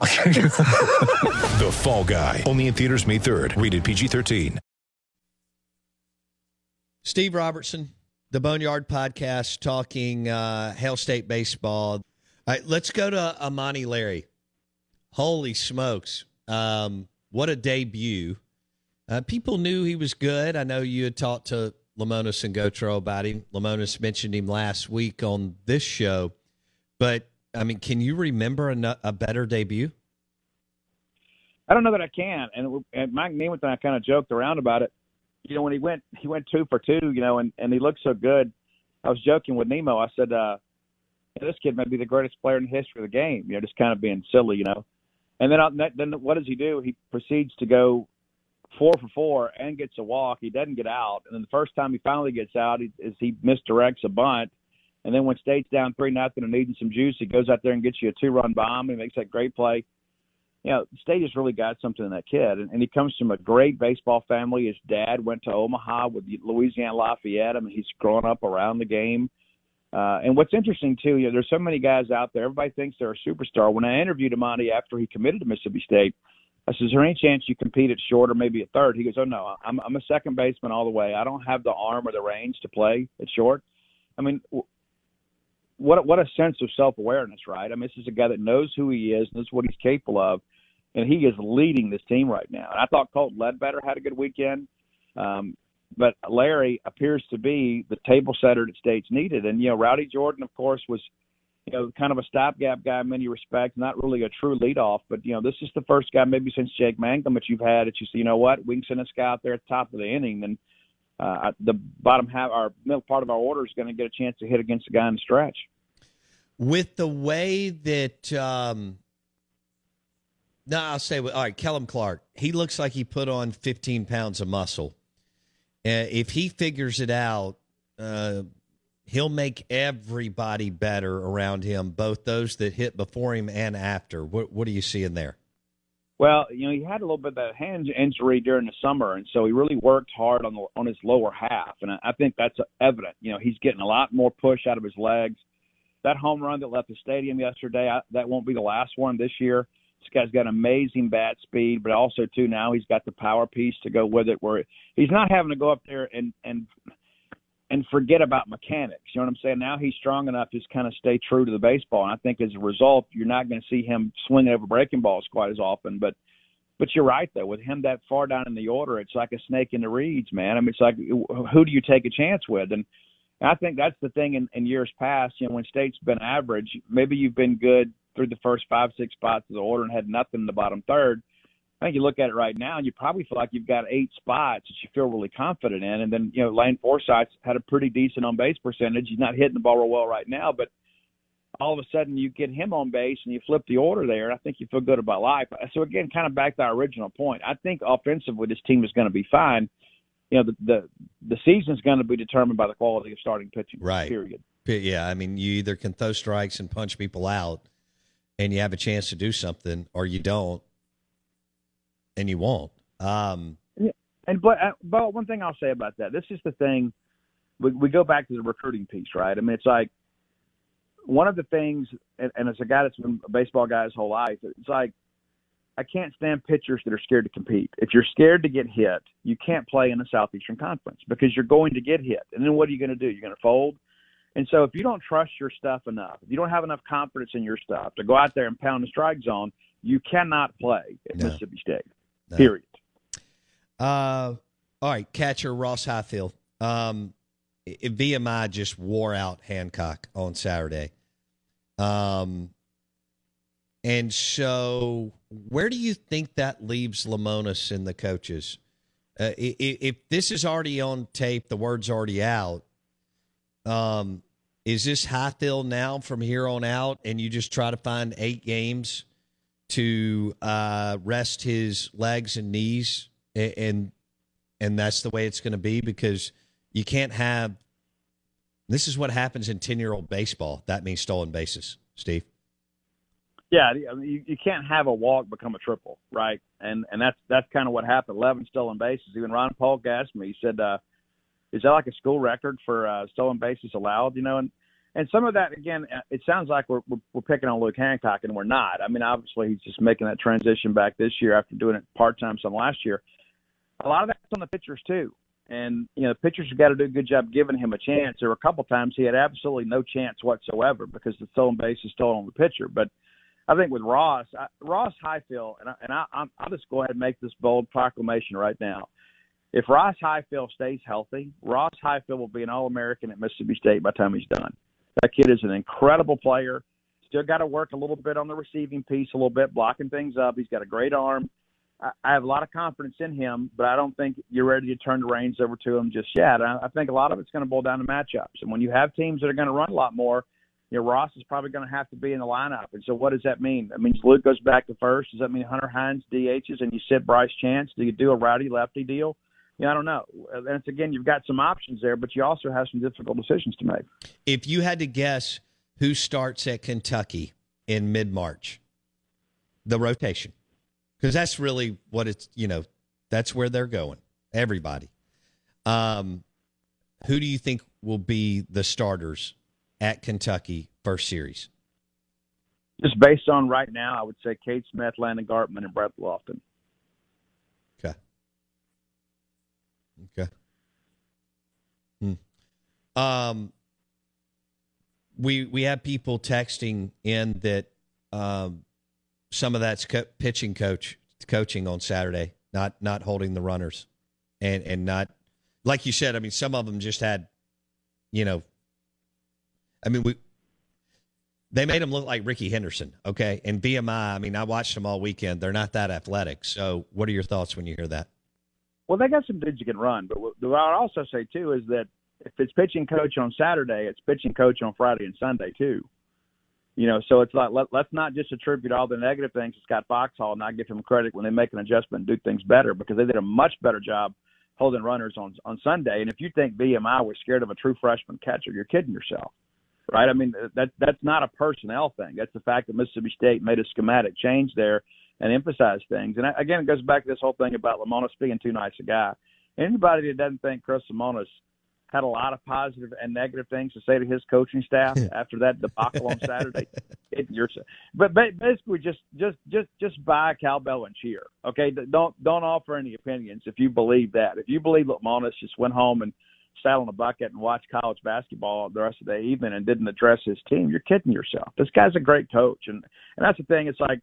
The Fall Guy. Only in theaters May 3rd. Rated PG-13. Steve Robertson, the Boneyard Podcast, talking uh, Hail State baseball. All right, let's go to Amani Larry. Holy smokes. Um, what a debut. Uh, people knew he was good. I know you had talked to Lemonis and Gautreau about him. Lemonis mentioned him last week on this show. But, I mean, can you remember a, a better debut? I don't know that I can. And, and Mike Nemeth and I kind of joked around about it. You know, when he went, he went two for two. You know, and and he looked so good. I was joking with Nemo. I said, uh, "This kid may be the greatest player in the history of the game." You know, just kind of being silly. You know, and then then what does he do? He proceeds to go four for four and gets a walk. He doesn't get out, and then the first time he finally gets out, he, is he misdirects a bunt. And then when State's down three nothing and needing some juice, he goes out there and gets you a two run bomb. He makes that great play you know, State has really got something in that kid, and, and he comes from a great baseball family. His dad went to Omaha with Louisiana Lafayette. I mean, he's grown up around the game. Uh, and what's interesting too, you know, there's so many guys out there. Everybody thinks they're a superstar. When I interviewed Amani after he committed to Mississippi State, I said, "Is there any chance you compete at short or maybe at third? He goes, "Oh no, I'm I'm a second baseman all the way. I don't have the arm or the range to play at short." I mean, what what a sense of self awareness, right? I mean, this is a guy that knows who he is and this what he's capable of, and he is leading this team right now. And I thought Colt Ledbetter had a good weekend, um, but Larry appears to be the table setter that State's needed. And you know, Rowdy Jordan, of course, was you know kind of a stopgap guy in many respects, not really a true leadoff. But you know, this is the first guy maybe since Jake Mangum that you've had that you say, you know what, we can send this guy out there at the top of the inning, then. Uh, the bottom half, our middle part of our order is going to get a chance to hit against a guy in the stretch. With the way that um no i'll say all right kellum clark he looks like he put on 15 pounds of muscle. Uh, if he figures it out uh he'll make everybody better around him both those that hit before him and after. What, what are you seeing there well, you know, he had a little bit of that hand injury during the summer, and so he really worked hard on the on his lower half, and I, I think that's evident. You know, he's getting a lot more push out of his legs that home run that left the stadium yesterday, I, that won't be the last one this year. This guy's got amazing bat speed, but also too now he's got the power piece to go with it. Where he's not having to go up there and and and forget about mechanics. You know what I'm saying? Now he's strong enough to just kind of stay true to the baseball, and I think as a result, you're not going to see him swinging over breaking balls quite as often. But but you're right though, with him that far down in the order, it's like a snake in the reeds, man. I mean, it's like who do you take a chance with? And I think that's the thing in, in years past. You know, when state's been average, maybe you've been good through the first five, six spots of the order and had nothing in the bottom third. I think you look at it right now, and you probably feel like you've got eight spots that you feel really confident in. And then, you know, Lane Forsythe's had a pretty decent on base percentage. He's not hitting the ball real well right now, but all of a sudden you get him on base and you flip the order there. And I think you feel good about life. So again, kind of back to our original point. I think offensively this team is going to be fine you know the the, the season's going to be determined by the quality of starting pitching. Right. Period. Yeah, I mean, you either can throw strikes and punch people out, and you have a chance to do something, or you don't, and you won't. Um. And but uh, but one thing I'll say about that, this is the thing. We, we go back to the recruiting piece, right? I mean, it's like one of the things, and, and as a guy that's been a baseball guy his whole life, it's like I can't stand pitchers that are scared to compete. If you're scared to get hit, you can't play in the Southeastern Conference because you're going to get hit. And then what are you going to do? You're going to fold. And so if you don't trust your stuff enough, if you don't have enough confidence in your stuff to go out there and pound the strike zone, you cannot play at no. Mississippi State. No. Period. Uh, all right, catcher Ross Highfill. Um, VMI just wore out Hancock on Saturday. Um, and so, where do you think that leaves Lemonis and the coaches? Uh, if, if, this is already on tape, the word's already out. Um, is this Highfill now from here on out, and you just try to find eight games to uh, rest his legs and knees, and, and that's the way it's going to be because you can't have. This is what happens in ten-year-old baseball. That means stolen bases, Steve. Yeah, you, you can't have a walk become a triple, right? And and that's that's kind of what happened. Eleven stolen bases. Even Ron Paul asked me. He said, uh, "Is that like a school record for uh, stolen bases allowed?" You know, and and some of that again, uh, it sounds like we're, we're we're picking on Luke Hancock, and we're not. I mean, obviously he's just making that transition back this year after doing it part time some last year. A lot of that's on the pitchers too, and you know, the pitchers have got to do a good job giving him a chance. There were a couple times he had absolutely no chance whatsoever because the stolen base is stolen on the pitcher, but I think with Ross, I, Ross Highfill, and, I, and I, I'm, I'll just go ahead and make this bold proclamation right now. If Ross Highfill stays healthy, Ross Highfill will be an All American at Mississippi State by the time he's done. That kid is an incredible player. Still got to work a little bit on the receiving piece, a little bit blocking things up. He's got a great arm. I, have a lot of confidence in him, but I don't think you're ready to turn the reins over to him just yet. I, I think a lot of it's going to boil down to matchups. And when you have teams that are going to run a lot more – you know, Ross is probably going to have to be in the lineup. And so, what does that mean? That means Luke goes back to first. Does that mean Hunter Hines DHs and you sit Bryce Chance? Do you do a rowdy lefty deal? Yeah, I don't know. And it's, again, you've got some options there, but you also have some difficult decisions to make. If you had to guess who starts at Kentucky in mid March, the rotation, because that's really what it's, you know, that's where they're going. Everybody. Um, who do you think will be the starters at Kentucky first series? Just based on right now, I would say Cade Smith, Landon Gartman, and Brett Loftin. Okay. Okay. Hmm. Um, we we have people texting in that um, some of that's co- pitching coach coaching on Saturday, not not holding the runners, and and not like you said. I mean, some of them just had, you know, I mean, we they made him look like Rickey Henderson, okay? And VMI, I mean, I watched them all weekend. They're not that athletic. So, what are your thoughts when you hear that? Well, they got some dudes you can run, but what I'd also say too is that if it's pitching coach on Saturday, it's pitching coach on Friday and Sunday too. You know, so it's like let, let's not just attribute all the negative things to Scott Foxhall and not give him credit when they make an adjustment and do things better because they did a much better job holding runners on on Sunday. And if you think VMI was scared of a true freshman catcher, you're kidding yourself right? I mean, that that's not a personnel thing. That's the fact that Mississippi State made a schematic change there and emphasize things. And again, it goes back to this whole thing about Lemonis being too nice a guy. Anybody that doesn't think Chris Lemonis had a lot of positive and negative things to say to his coaching staff after that debacle on Saturday. It, you're, but basically, just just just just buy a cowbell and cheer. Okay, don't don't offer any opinions if you believe that. If you believe Lemonis just went home and sat on a bucket and watched college basketball the rest of the evening and didn't address his team, you're kidding yourself. This guy's a great coach, and and that's the thing. It's like,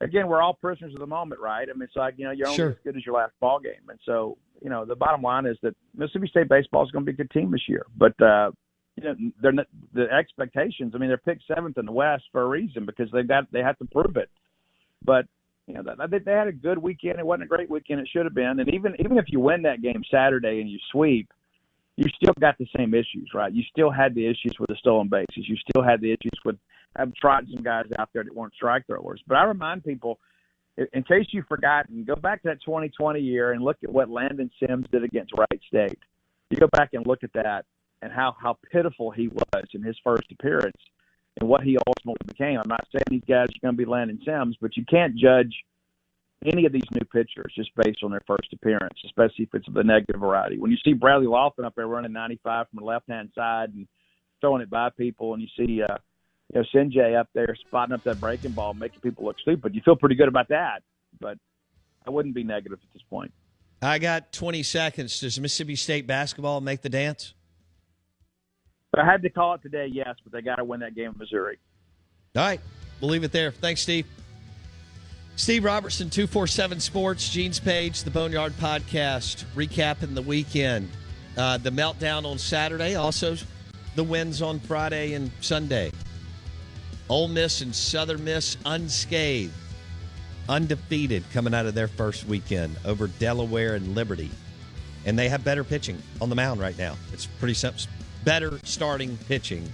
again, we're all prisoners of the moment, right? I mean, it's like you know you're only sure. as good as your last ball game, and so you know the bottom line is that Mississippi State baseball is going to be a good team this year, but. uh you know, they're not, the expectations. I mean, they're picked seventh in the West for a reason because they got they have to prove it. But you know, they, they had a good weekend. It wasn't a great weekend. It should have been. And even even if you win that game Saturday and you sweep, you still got the same issues, right? You still had the issues with the stolen bases. You still had the issues with having tried some guys out there that weren't strike throwers. But I remind people, in case you've forgotten, go back to that 2020 year and look at what Landon Sims did against Wright State. You go back and look at that and how how pitiful he was in his first appearance and what he ultimately became. I'm not saying these guys are going to be Landon Sims, but you can't judge – any of these new pitchers just based on their first appearance, especially if it's of the negative variety. When you see Bradley Loftin up there running 95 from the left hand side and throwing it by people, and you see uh, you know Sinjay up there spotting up that breaking ball, making people look stupid, you feel pretty good about that. But I wouldn't be negative at this point. I got 20 seconds. Does Mississippi State basketball make the dance? I had to call it today, yes, but they got to win that game in Missouri. All right. We'll leave it there. Thanks, Steve. Steve Robertson, 247 Sports, Gene's Page, the Boneyard Podcast, recapping the weekend. Uh, the meltdown on Saturday, also the wins on Friday and Sunday. Ole Miss and Southern Miss unscathed, undefeated coming out of their first weekend over Delaware and Liberty. And they have better pitching on the mound right now. It's pretty simple. Better starting pitching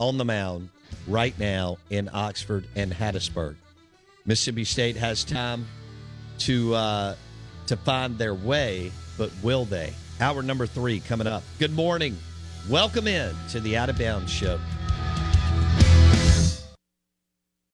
on the mound right now in Oxford and Hattiesburg. Mississippi State has time to uh, to find their way, but will they? Hour number three coming up. Good morning. Welcome in to the Out of Bounds Show.